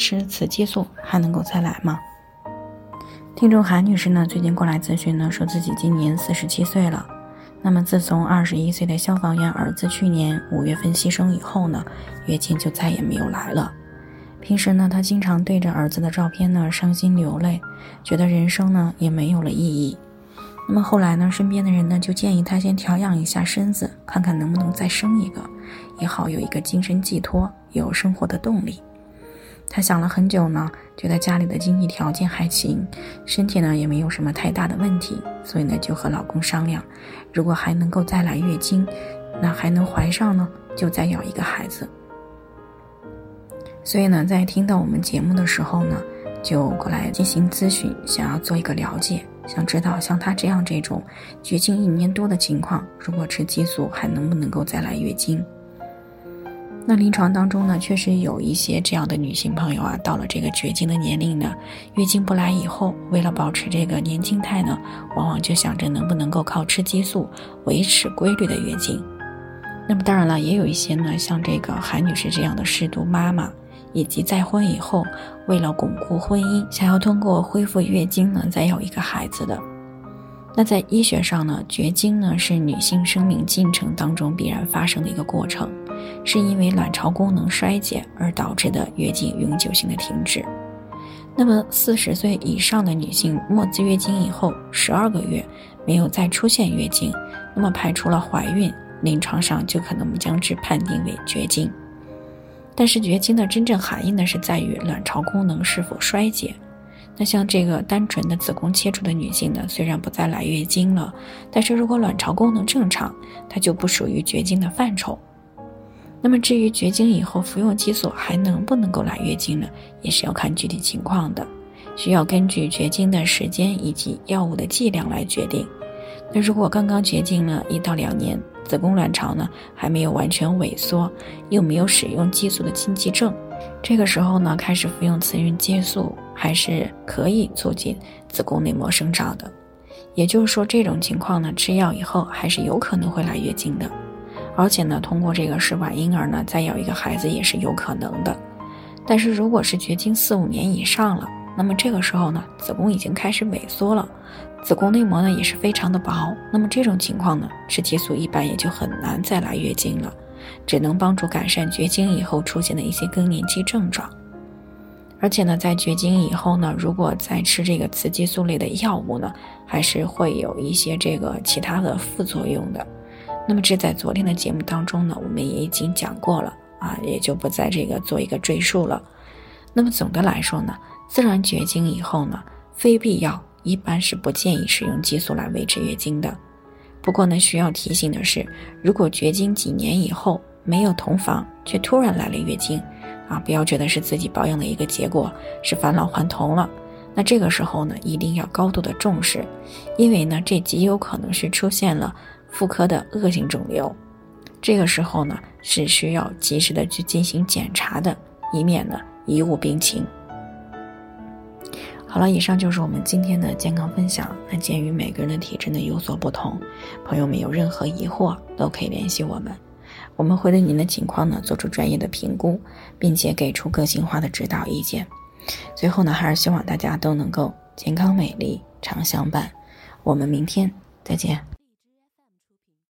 吃雌激素还能够再来吗？听众韩女士呢，最近过来咨询呢，说自己今年四十七岁了。那么自从二十一岁的消防员儿子去年五月份牺牲以后呢，月经就再也没有来了。平时呢，她经常对着儿子的照片呢伤心流泪，觉得人生呢也没有了意义。那么后来呢，身边的人呢就建议她先调养一下身子，看看能不能再生一个，也好有一个精神寄托，有生活的动力。她想了很久呢，觉得家里的经济条件还行，身体呢也没有什么太大的问题，所以呢就和老公商量，如果还能够再来月经，那还能怀上呢，就再要一个孩子。所以呢，在听到我们节目的时候呢，就过来进行咨询，想要做一个了解，想知道像她这样这种绝经一年多的情况，如果吃激素还能不能够再来月经？那临床当中呢，确实有一些这样的女性朋友啊，到了这个绝经的年龄呢，月经不来以后，为了保持这个年轻态呢，往往就想着能不能够靠吃激素维持规律的月经。那么当然了，也有一些呢，像这个韩女士这样的失独妈妈，以及再婚以后，为了巩固婚姻，想要通过恢复月经呢，再有一个孩子的。那在医学上呢，绝经呢是女性生命进程当中必然发生的一个过程。是因为卵巢功能衰竭而导致的月经永久性的停止。那么，四十岁以上的女性末次月经以后十二个月没有再出现月经，那么排除了怀孕，临床上就可能将之判定为绝经。但是，绝经的真正含义呢，是在于卵巢功能是否衰竭。那像这个单纯的子宫切除的女性呢，虽然不再来月经了，但是如果卵巢功能正常，它就不属于绝经的范畴。那么至于绝经以后服用激素还能不能够来月经呢？也是要看具体情况的，需要根据绝经的时间以及药物的剂量来决定。那如果刚刚绝经了一到两年，子宫卵巢呢还没有完全萎缩，又没有使用激素的禁忌症，这个时候呢开始服用雌孕激素还是可以促进子宫内膜生长的。也就是说，这种情况呢吃药以后还是有可能会来月经的。而且呢，通过这个试管婴儿呢，再要一个孩子也是有可能的。但是如果是绝经四五年以上了，那么这个时候呢，子宫已经开始萎缩了，子宫内膜呢也是非常的薄。那么这种情况呢，吃激素一般也就很难再来月经了，只能帮助改善绝经以后出现的一些更年期症状。而且呢，在绝经以后呢，如果再吃这个雌激素类的药物呢，还是会有一些这个其他的副作用的。那么这在昨天的节目当中呢，我们也已经讲过了啊，也就不在这个做一个赘述了。那么总的来说呢，自然绝经以后呢，非必要一般是不建议使用激素来维持月经的。不过呢，需要提醒的是，如果绝经几年以后没有同房，却突然来了月经，啊，不要觉得是自己保养的一个结果，是返老还童了。那这个时候呢，一定要高度的重视，因为呢，这极有可能是出现了。妇科的恶性肿瘤，这个时候呢是需要及时的去进行检查的，以免呢贻误病情。好了，以上就是我们今天的健康分享。那鉴于每个人的体质呢有所不同，朋友们有任何疑惑都可以联系我们，我们会对您的情况呢做出专业的评估，并且给出个性化的指导意见。最后呢，还是希望大家都能够健康美丽常相伴。我们明天再见。